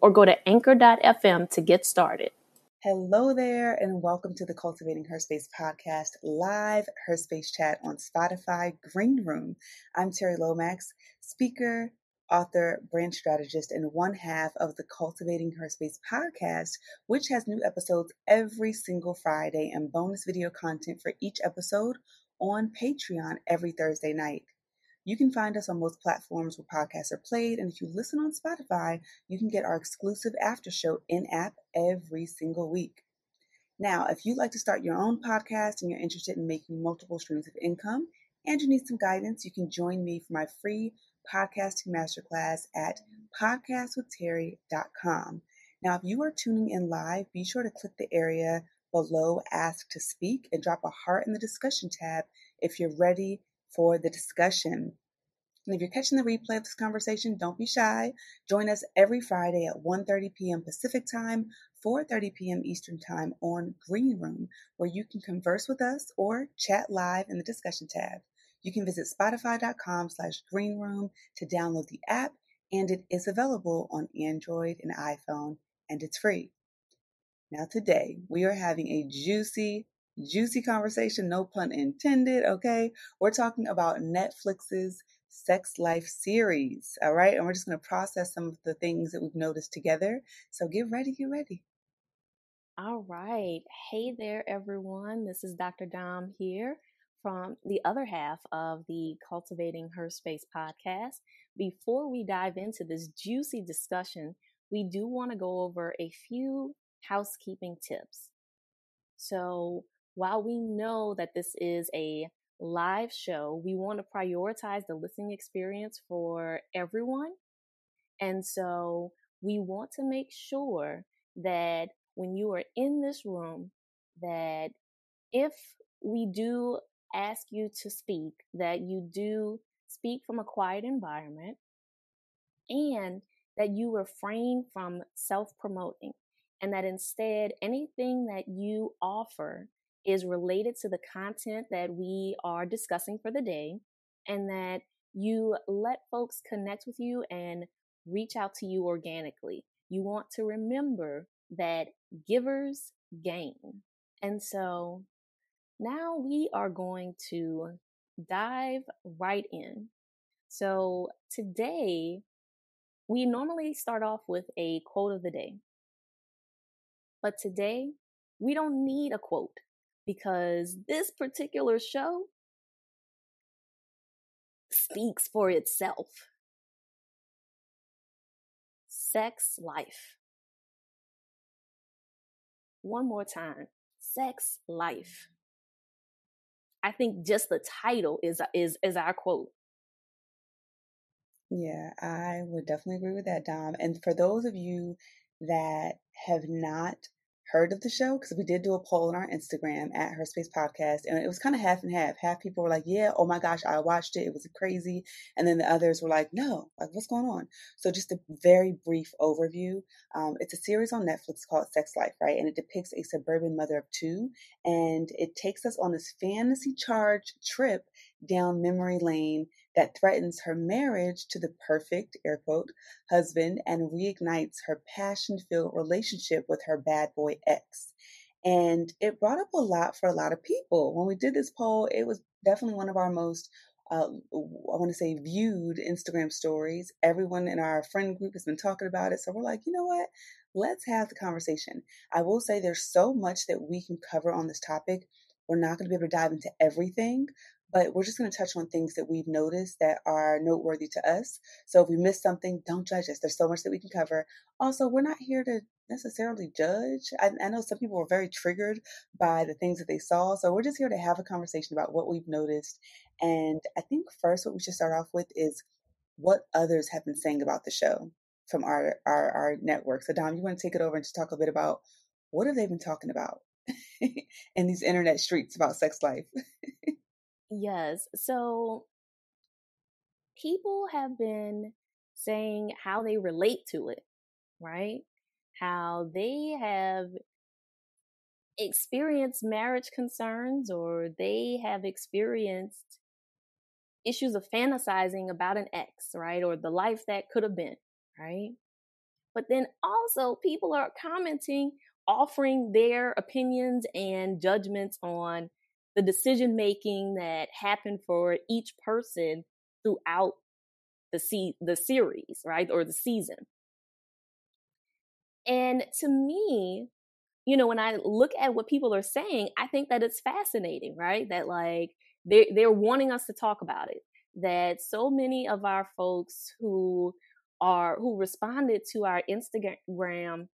or go to anchor.fm to get started. Hello there, and welcome to the Cultivating Her Space podcast, live Her Space chat on Spotify Greenroom. I'm Terri Lomax, speaker, author, brand strategist, and one half of the Cultivating Her Space podcast, which has new episodes every single Friday and bonus video content for each episode on Patreon every Thursday night. You can find us on most platforms where podcasts are played, and if you listen on Spotify, you can get our exclusive after show in app every single week. Now, if you'd like to start your own podcast and you're interested in making multiple streams of income and you need some guidance, you can join me for my free podcasting masterclass at podcastwithterry.com. Now, if you are tuning in live, be sure to click the area below Ask to Speak and drop a heart in the discussion tab if you're ready for the discussion. And if you're catching the replay of this conversation, don't be shy. Join us every Friday at 1:30 p.m. Pacific Time, 4:30 p.m. Eastern Time on Greenroom, where you can converse with us or chat live in the discussion tab. You can visit spotify.com slash green room to download the app, and it is available on Android and iPhone, and it's free. Now today, we are having a juicy, juicy conversation, no pun intended, okay? We're talking about Netflix's Sex Life series, all right? And we're just going to process some of the things that we've noticed together. So get ready, get ready. All right. Hey there, everyone. This is Dr. Dom here from the other half of the Cultivating Her Space podcast. Before we dive into this juicy discussion, we do want to go over a few housekeeping tips. So, while we know that this is a live show, we want to prioritize the listening experience for everyone. And so we want to make sure that when you are in this room, that if we do ask you to speak, that you do speak from a quiet environment and that you refrain from self promoting and that instead anything that you offer is related to the content that we are discussing for the day and that you let folks connect with you and reach out to you organically. You want to remember that givers gain. And so now we are going to dive right in. So today, we normally start off with a quote of the day. But today, we don't need a quote because this particular show speaks for itself. Sex life. One more time. Sex life. I think just the title is is is our quote. Yeah, I would definitely agree with that, Dom. And for those of you that have not heard of the show because we did do a poll on our Instagram at Her Space Podcast, and it was kind of half and half. Half people were like, "Yeah, oh my gosh, I watched it; it was crazy," and then the others were like, "No, like what's going on?" So, just a very brief overview. Um, it's a series on Netflix called Sex Life, right? And it depicts a suburban mother of two, and it takes us on this fantasy charged trip down memory lane that threatens her marriage to the perfect, air quote, husband and reignites her passion filled relationship with her bad boy ex. And it brought up a lot for a lot of people. When we did this poll, it was definitely one of our most uh, I want to say viewed Instagram stories. Everyone in our friend group has been talking about it. So we're like, you know what? Let's have the conversation. I will say there's so much that we can cover on this topic. We're not going to be able to dive into everything, but we're just going to touch on things that we've noticed that are noteworthy to us. So if we miss something, don't judge us. There's so much that we can cover. Also, we're not here to necessarily judge. I, I know some people were very triggered by the things that they saw. So we're just here to have a conversation about what we've noticed. And I think first, what we should start off with is what others have been saying about the show. from our, our, our network. So Dom, you want to take it over and just talk a bit about what have they been talking about in these internet streets about sex life? yes. So people have been saying how they relate to it, right? How they have experienced marriage concerns or they have experienced issues of fantasizing about an ex, right? Or the life that could have been, right? But then also people are commenting, offering their opinions and judgments on the decision making that happened for each person throughout the se- the series, right? Or the season. And to me, you know, when I look at what people are saying, I think that it's fascinating, right? That like they they're wanting us to talk about it. That so many of our folks who are who responded to our Instagram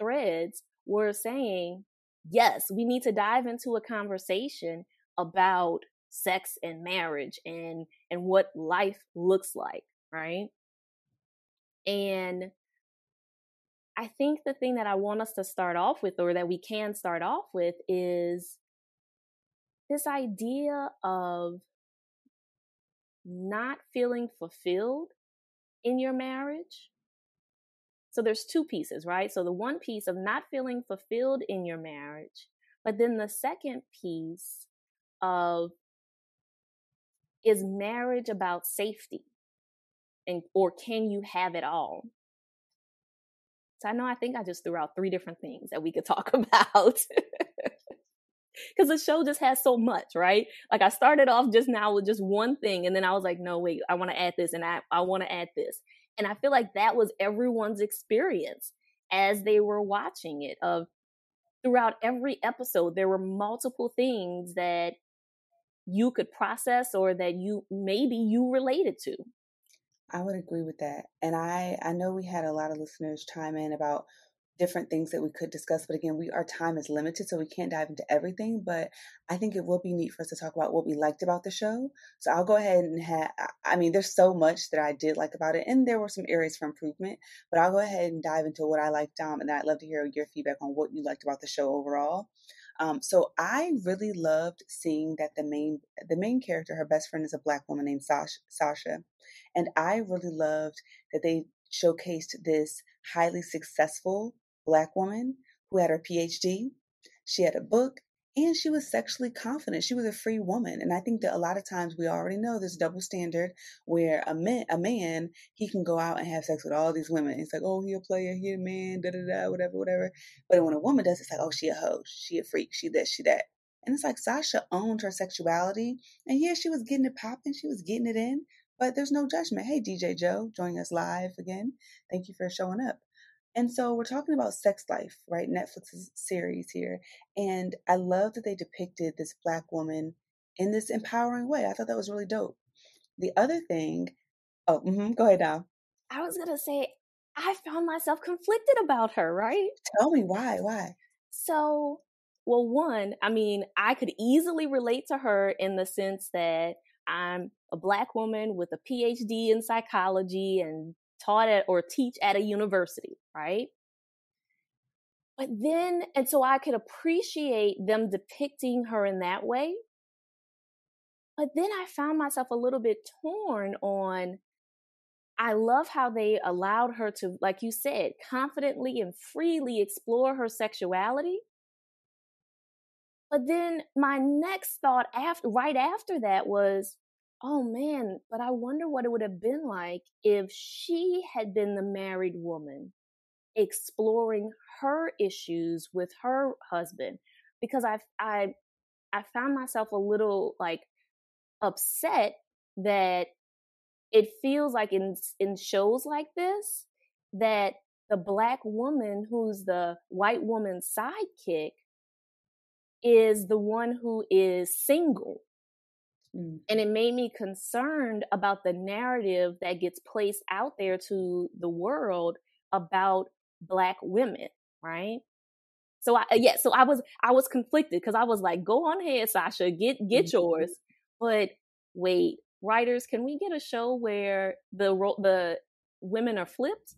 threads were saying, yes, we need to dive into a conversation about sex and marriage and and what life looks like, right? And I think the thing that I want us to start off with, or that we can start off with, is this idea of not feeling fulfilled in your marriage. So there's two pieces, right? So the one piece of not feeling fulfilled in your marriage, but then the second piece of is marriage about safety? And or can you have it all? So I know I think I just threw out three different things that we could talk about. Because the show just has so much, right? Like I started off just now with just one thing, and then I was like, no, wait, I want to add this and I, I want to add this. And I feel like that was everyone's experience as they were watching it of throughout every episode, there were multiple things that you could process or that you maybe you related to. I would agree with that. And I I know we had a lot of listeners chime in about different things that we could discuss, but again, we our time is limited, so we can't dive into everything. But I think it will be neat for us to talk about what we liked about the show. So I'll go ahead and have. I mean, there's so much that I did like about it, and there were some areas for improvement. But I'll go ahead and dive into what I liked, Dom, and I'd love to hear your feedback on what you liked about the show overall. Um, so I really loved seeing that the main the main character, her best friend, is a black woman named Sasha, Sasha, and I really loved that they showcased this highly successful black woman who had her PhD. She had a book and she was sexually confident. She was a free woman. And I think that a lot of times we already know this double standard where a man, a man, he can go out and have sex with all these women. It's like, oh, he a player, he a man, da da da, whatever, whatever. But when a woman does, it's like, oh, she a hoe, she a freak, she this, she that. And it's like Sasha owned her sexuality. And yeah, she was getting it popping, she was getting it in, but there's no judgment. Hey, DJ Joe, joining us live again. Thank you for showing up. And so we're talking about Sex Life, right? Netflix's series here. And I love that they depicted this black woman in this empowering way. I thought that was really dope. The other thing, oh, mm-hmm, go ahead now. I was going to say, I found myself conflicted about her, right? Tell me why, why? So, well, one, I mean, I could easily relate to her in the sense that I'm a black woman with a PhD in psychology and taught at or teach at a university, right? But then, and so I could appreciate them depicting her in that way. But then I found myself a little bit torn on. I love how they allowed her to, like you said, confidently and freely explore her sexuality. But then my next thought after right after that was, oh man, but I wonder what it would have been like if she had been the married woman exploring her issues with her husband because I I I found myself a little like upset that it feels like in in shows like this that the black woman who's the white woman's sidekick is the one who is single Mm. And it made me concerned about the narrative that gets placed out there to the world about black women, right? So I yeah, so I was I was conflicted because I was like, go on ahead, Sasha, get get mm-hmm. yours. But wait, writers, can we get a show where the the women are flipped?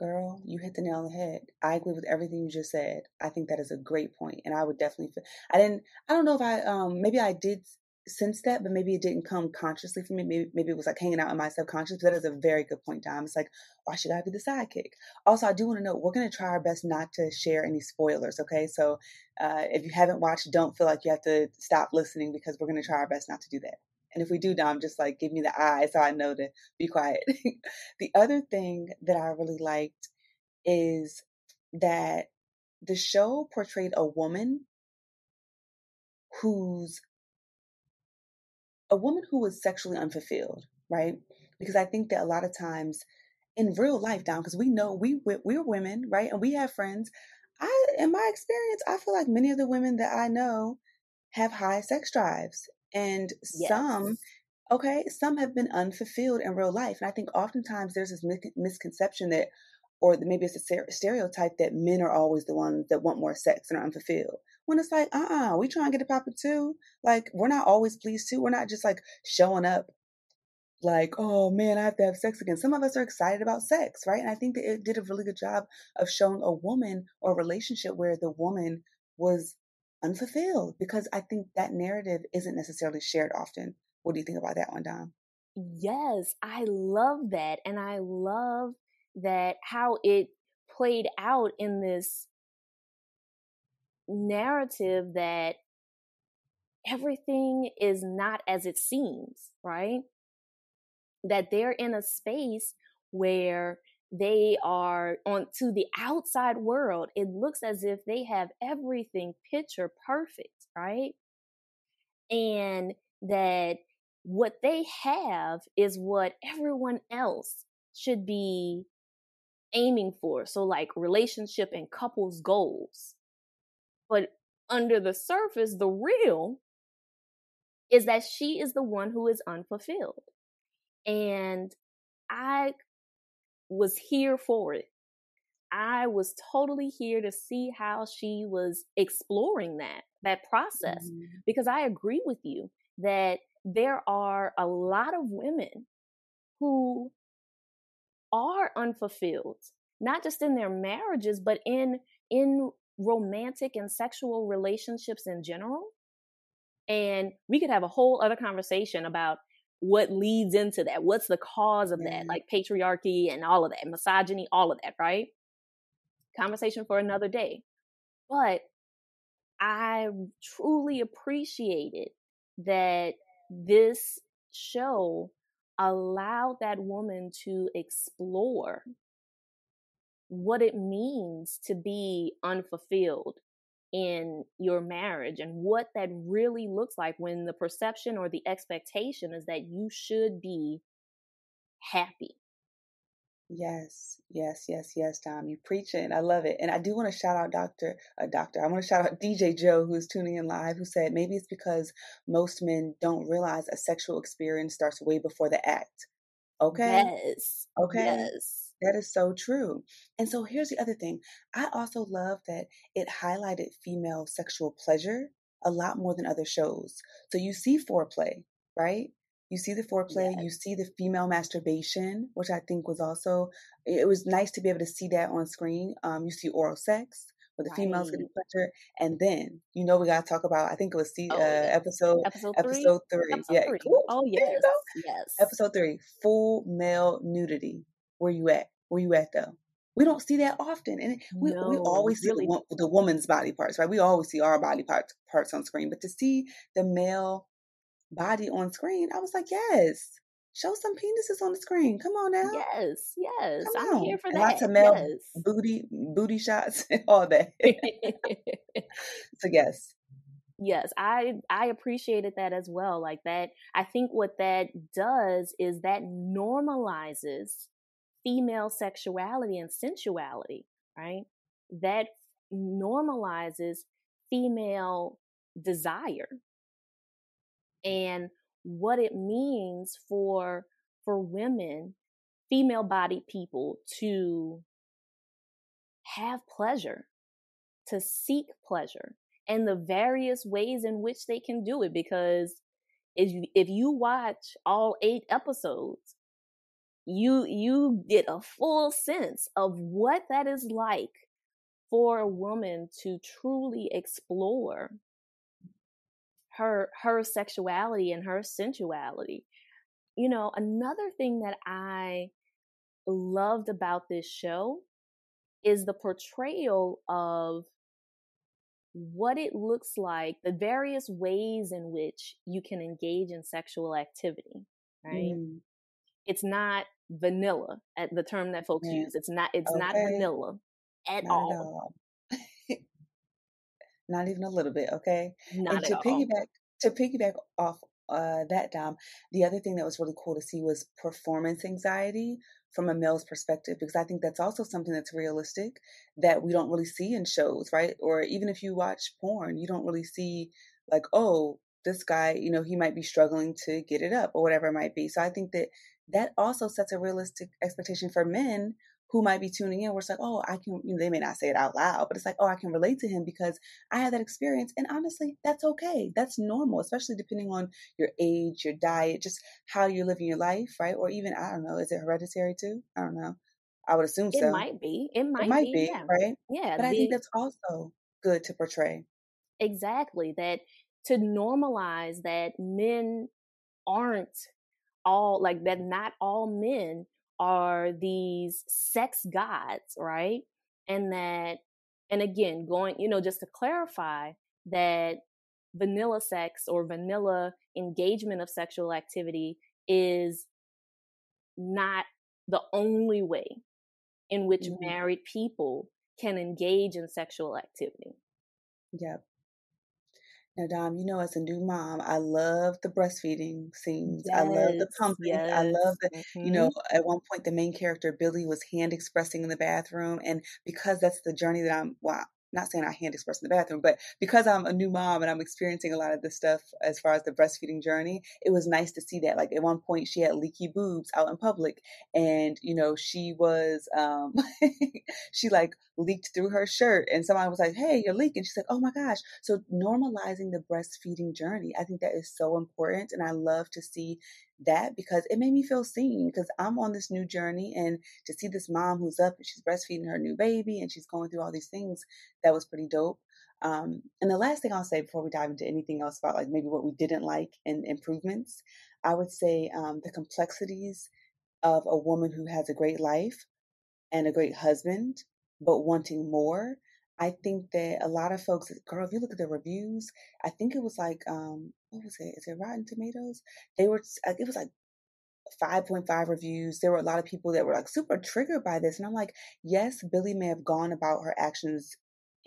Girl, you hit the nail on the head. I agree with everything you just said. I think that is a great point, and I would definitely. I didn't. I don't know if I. Um, maybe I did sense that, but maybe it didn't come consciously for me. Maybe maybe it was like hanging out in my subconscious. But that is a very good point, Dom. It's like, why should I be the sidekick? Also, I do want to know we're going to try our best not to share any spoilers. Okay, so uh, if you haven't watched, don't feel like you have to stop listening because we're going to try our best not to do that. And if we do, Dom, just like give me the eye so I know to be quiet. the other thing that I really liked is that the show portrayed a woman who's a woman who was sexually unfulfilled, right? Because I think that a lot of times in real life, down because we know we we're women, right, and we have friends. I, in my experience, I feel like many of the women that I know have high sex drives, and yes. some okay some have been unfulfilled in real life and i think oftentimes there's this misconception that or maybe it's a stereotype that men are always the ones that want more sex and are unfulfilled. When it's like uh-uh we try and get it popping too like we're not always pleased too we're not just like showing up like oh man i have to have sex again. Some of us are excited about sex right? And i think that it did a really good job of showing a woman or a relationship where the woman was unfulfilled because I think that narrative isn't necessarily shared often. What do you think about that one, Dom? Yes, I love that. And I love that how it played out in this narrative that everything is not as it seems, right? That they're in a space where they are on to the outside world it looks as if they have everything picture perfect right? And that what they have is what everyone else should be aiming for so like relationship and couples goals. But under the surface the real is that she is the one who is unfulfilled. And i was here for it. I was totally here to see how she was exploring that that process mm-hmm. because I agree with you that there are a lot of women who are unfulfilled not just in their marriages but in in romantic and sexual relationships in general and we could have a whole other conversation about what leads into that what's the cause of that mm-hmm. like patriarchy and all of that misogyny all of that right? Conversation for another day. But i truly appreciated that this show allowed that woman to explore what it means to be unfulfilled in your marriage and what that really looks like when the perception or the expectation is that you should be happy. Yes, yes, yes, yes, Dom. You preach it. I love it. And I do want to shout out Dr. Uh, Doctor. I want to shout out DJ Joe, who's tuning in live, who said maybe it's because most men don't realize a sexual experience starts way before the act. Okay. Yes. Okay. Yes. That is so true. And so here's the other thing. I also love that it highlighted female sexual pleasure a lot more than other shows. So you see foreplay, right? You see the foreplay, yes. you see the female masturbation, which I think was also it was nice to be able to see that on screen. Um, you see oral sex where the right. females getting pleasure, and then you know we gotta talk about. I think it was see, oh, uh, episode episode three. Episode three. Episode yeah. Three. Oh yes, yes. Episode three, full male nudity where you at? Where you at though? We don't see that often, and we, no, we always really. see the, the, woman's body parts, right? We always see our body parts parts on screen, but to see the male body on screen, I was like, yes, show some penises on the screen. Come on now. Yes, yes, Come I'm on. here for and that. Lots of male yes. booty booty shots, all that. so yes, yes i i appreciated that as well like that i think what that does is that normalizes female sexuality and sensuality, right? That normalizes female desire and what it means for for women female bodied people to have pleasure to seek pleasure and the various ways in which they can do it because if you, if you watch all eight episodes you you get a full sense of what that is like for a woman to truly explore her her sexuality and her sensuality you know another thing that i loved about this show is the portrayal of what it looks like, the various ways in which you can engage in sexual activity, right? Mm. It's not vanilla at the term that folks yeah. use. It's not it's okay. not vanilla at not all. At all. not even a little bit, okay? Not and to all. piggyback to piggyback off uh, that Dom, the other thing that was really cool to see was performance anxiety from a male's perspective because I think that's also something that's realistic that we don't really see in shows, right? Or even if you watch porn, you don't really see like, oh, this guy, you know, he might be struggling to get it up or whatever it might be. So I think that that also sets a realistic expectation for men who might be tuning in where it's like, oh, I can, you know, they may not say it out loud, but it's like, oh, I can relate to him because I had that experience. And honestly, that's okay. That's normal, especially depending on your age, your diet, just how you're living your life, right? Or even, I don't know, is it hereditary too? I don't know. I would assume it so. It might be. It might, it might be, be yeah. right? Yeah. But the, I think that's also good to portray. Exactly. That to normalize that men aren't all like that not all men are these sex gods, right? And that, and again, going, you know, just to clarify that vanilla sex or vanilla engagement of sexual activity is not the only way in which mm-hmm. married people can engage in sexual activity. Yep. Now, Dom, you know, as a new mom, I love the breastfeeding scenes. Yes, I love the pumping. Yes. I love the, mm-hmm. you know, at one point, the main character, Billie, was hand expressing in the bathroom. And because that's the journey that I'm, well, not saying I hand express in the bathroom, but because I'm a new mom and I'm experiencing a lot of this stuff as far as the breastfeeding journey, it was nice to see that. Like at one point, she had leaky boobs out in public, and you know she was, um, she like leaked through her shirt, and somebody was like, "Hey, you're leaking." She's like, "Oh my gosh!" So normalizing the breastfeeding journey, I think that is so important, and I love to see that because it made me feel seen because I'm on this new journey and to see this mom who's up and she's breastfeeding her new baby and she's going through all these things, that was pretty dope. Um, and the last thing I'll say before we dive into anything else about like maybe what we didn't like and improvements, I would say um, the complexities of a woman who has a great life and a great husband, but wanting more. I think that a lot of folks, girl, if you look at the reviews, I think it was like, um, what was it? Is it Rotten Tomatoes? They were, it was like 5.5 reviews. There were a lot of people that were like super triggered by this. And I'm like, yes, Billie may have gone about her actions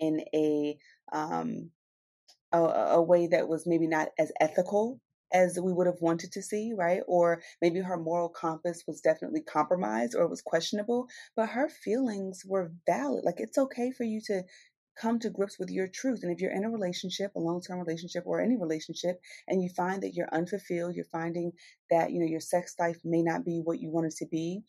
in a, um, a, a way that was maybe not as ethical as we would have wanted to see, right? Or maybe her moral compass was definitely compromised or it was questionable, but her feelings were valid. Like it's okay for you to come to grips with your truth. And if you're in a relationship, a long-term relationship or any relationship, and you find that you're unfulfilled, you're finding that, you know, your sex life may not be what you want it to be,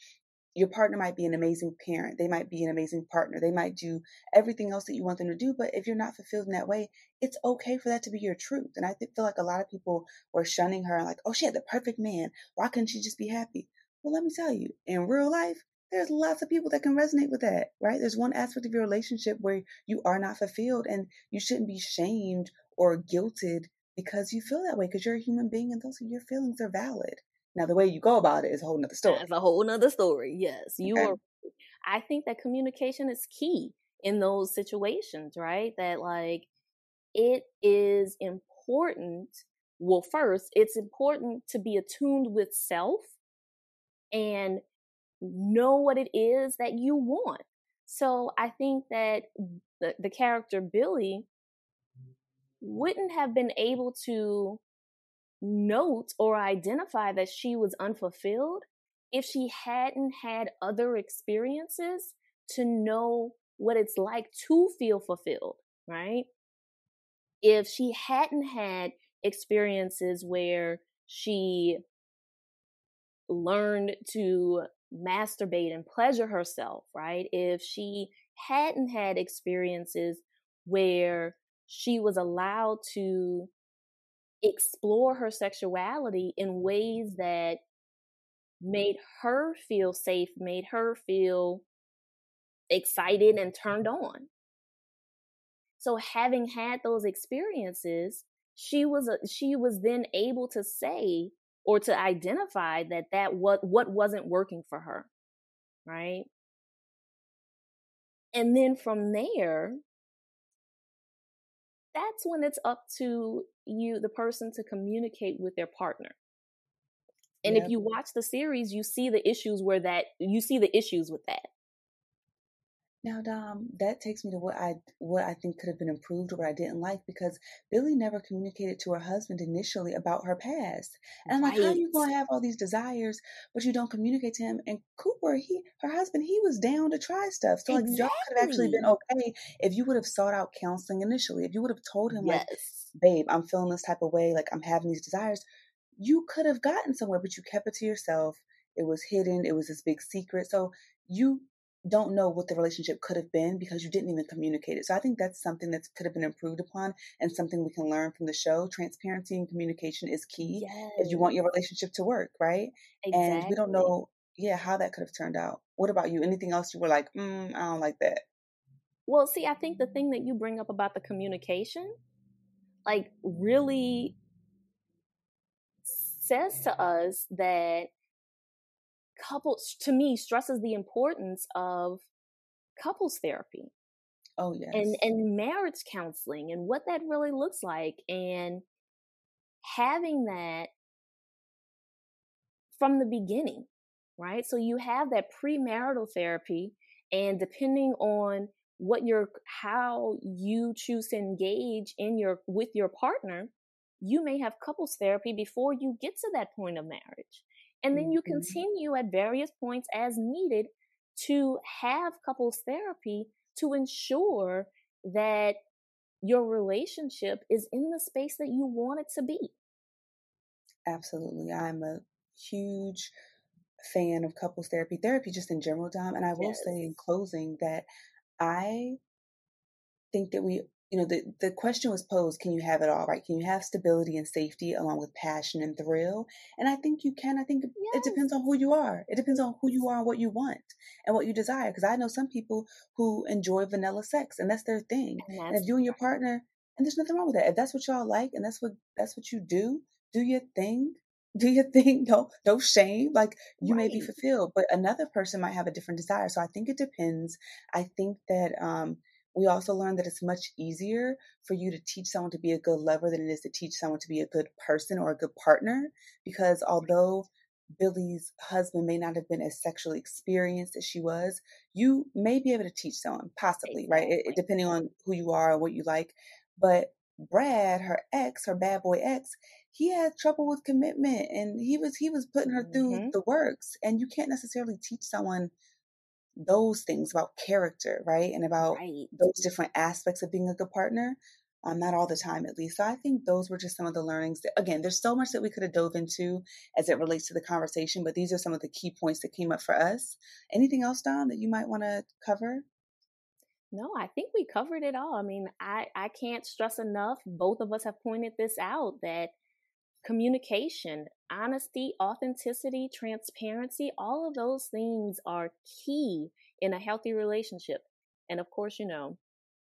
your partner might be an amazing parent. They might be an amazing partner. They might do everything else that you want them to do. But if you're not fulfilled in that way, it's okay for that to be your truth. And I feel like a lot of people were shunning her like, oh, she had the perfect man. Why couldn't she just be happy? Well, let me tell you, in real life, there's lots of people that can resonate with that, right? There's one aspect of your relationship where you are not fulfilled and you shouldn't be shamed or guilted because you feel that way because you're a human being and those are your feelings are valid. Now, the way you go about it is a whole nother story. It's a whole nother story. Yes, you okay. are. I think that communication is key in those situations, right? That like it is important. Well, first, it's important to be attuned with self and know what it is that you want. So I think that the, the character Billie wouldn't have been able to note or identify that she was unfulfilled if she hadn't had other experiences to know what it's like to feel fulfilled, right? If she hadn't had experiences where she learned to masturbate and pleasure herself, right? If she hadn't had experiences where she was allowed to explore her sexuality in ways that made her feel safe, made her feel excited and turned on. So having had those experiences, she was a, she was then able to say or to identify that that what what wasn't working for her, right? And then from there, that's when it's up to you, the person, to communicate with their partner. And yep. if you watch the series, you see the issues where that you see the issues with that. Now, Dom, that takes me to what I what I think could have been improved or what I didn't like because Billie never communicated to her husband initially about her past. And I'm like, how are you gonna have all these desires, but you don't communicate to him? And Cooper, he her husband, he was down to try stuff. So exactly. like y'all could have actually been okay if you would have sought out counseling initially. If you would have told him yes. like, babe, I'm feeling this type of way, like I'm having these desires, you could have gotten somewhere, but you kept it to yourself. It was hidden. It was this big secret. So you don't know what the relationship could have been because you didn't even communicate it. So I think that's something that could have been improved upon and something we can learn from the show. Transparency and communication is key yes. if you want your relationship to work, right? Exactly. And we don't know, yeah, how that could have turned out. What about you? Anything else you were like, mm, I don't like that? Well, see, I think the thing that you bring up about the communication, like, really says to us that couples to me stresses the importance of couples therapy oh yes. and and marriage counseling and what that really looks like and having that from the beginning right? So you have that premarital therapy and depending on what your how you choose to engage in your with your partner you may have couples therapy before you get to that point of marriage and then you mm-hmm. continue at various points as needed to have couples therapy to ensure that your relationship is in the space that you want it to be. Absolutely. I'm a huge fan of couples therapy, therapy just in general, Dom. And I will yes. say in closing that I think that we you know, the, the question was posed, can you have it all, right? Can you have stability and safety along with passion and thrill? And I think you can. I think yes. it depends on who you are. It depends on who you are and what you want and what you desire. Because I know some people who enjoy vanilla sex and that's their thing. And, and if you and your partner, and there's nothing wrong with that. If that's what y'all like and that's what that's what you do, do your thing. Do your thing. No, no shame. Like you right. may be fulfilled, but another person might have a different desire. So I think it depends. I think that um we also learned that it's much easier for you to teach someone to be a good lover than it is to teach someone to be a good person or a good partner. Because although Billie's husband may not have been as sexually experienced as she was, you may be able to teach someone, possibly, right? It, it, depending on who you are and what you like. But Brad, her ex, her bad boy ex, he had trouble with commitment and he was he was putting her through mm-hmm. the works. And you can't necessarily teach someone those things about character, right? And about right. those different aspects of being a good partner. Um, not all the time, at least. So I think those were just some of the learnings. That, again, there's so much that we could have dove into as it relates to the conversation, but these are some of the key points that came up for us. Anything else, Dom, that you might want to cover? No, I think we covered it all. I mean, I, I can't stress enough. Both of us have pointed this out that communication, honesty, authenticity, transparency, all of those things are key in a healthy relationship. And of course, you know,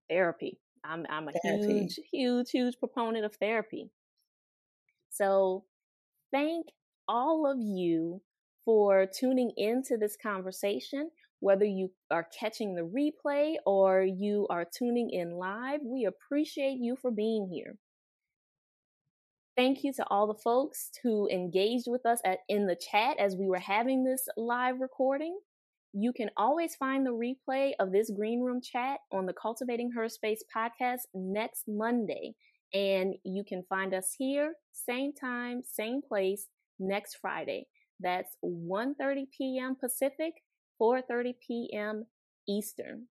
therapy. I'm I'm a therapy. huge, huge, huge proponent of therapy. So thank all of you for tuning into this conversation. Whether you are catching the replay or you are tuning in live, we appreciate you for being here. Thank you to all the folks who engaged with us at, in the chat as we were having this live recording. You can always find the replay of this green room chat on the Cultivating Her Space podcast next Monday. And you can find us here, same time, same place, next Friday. That's 1.30 p.m. Pacific, 4.30 p.m. Eastern.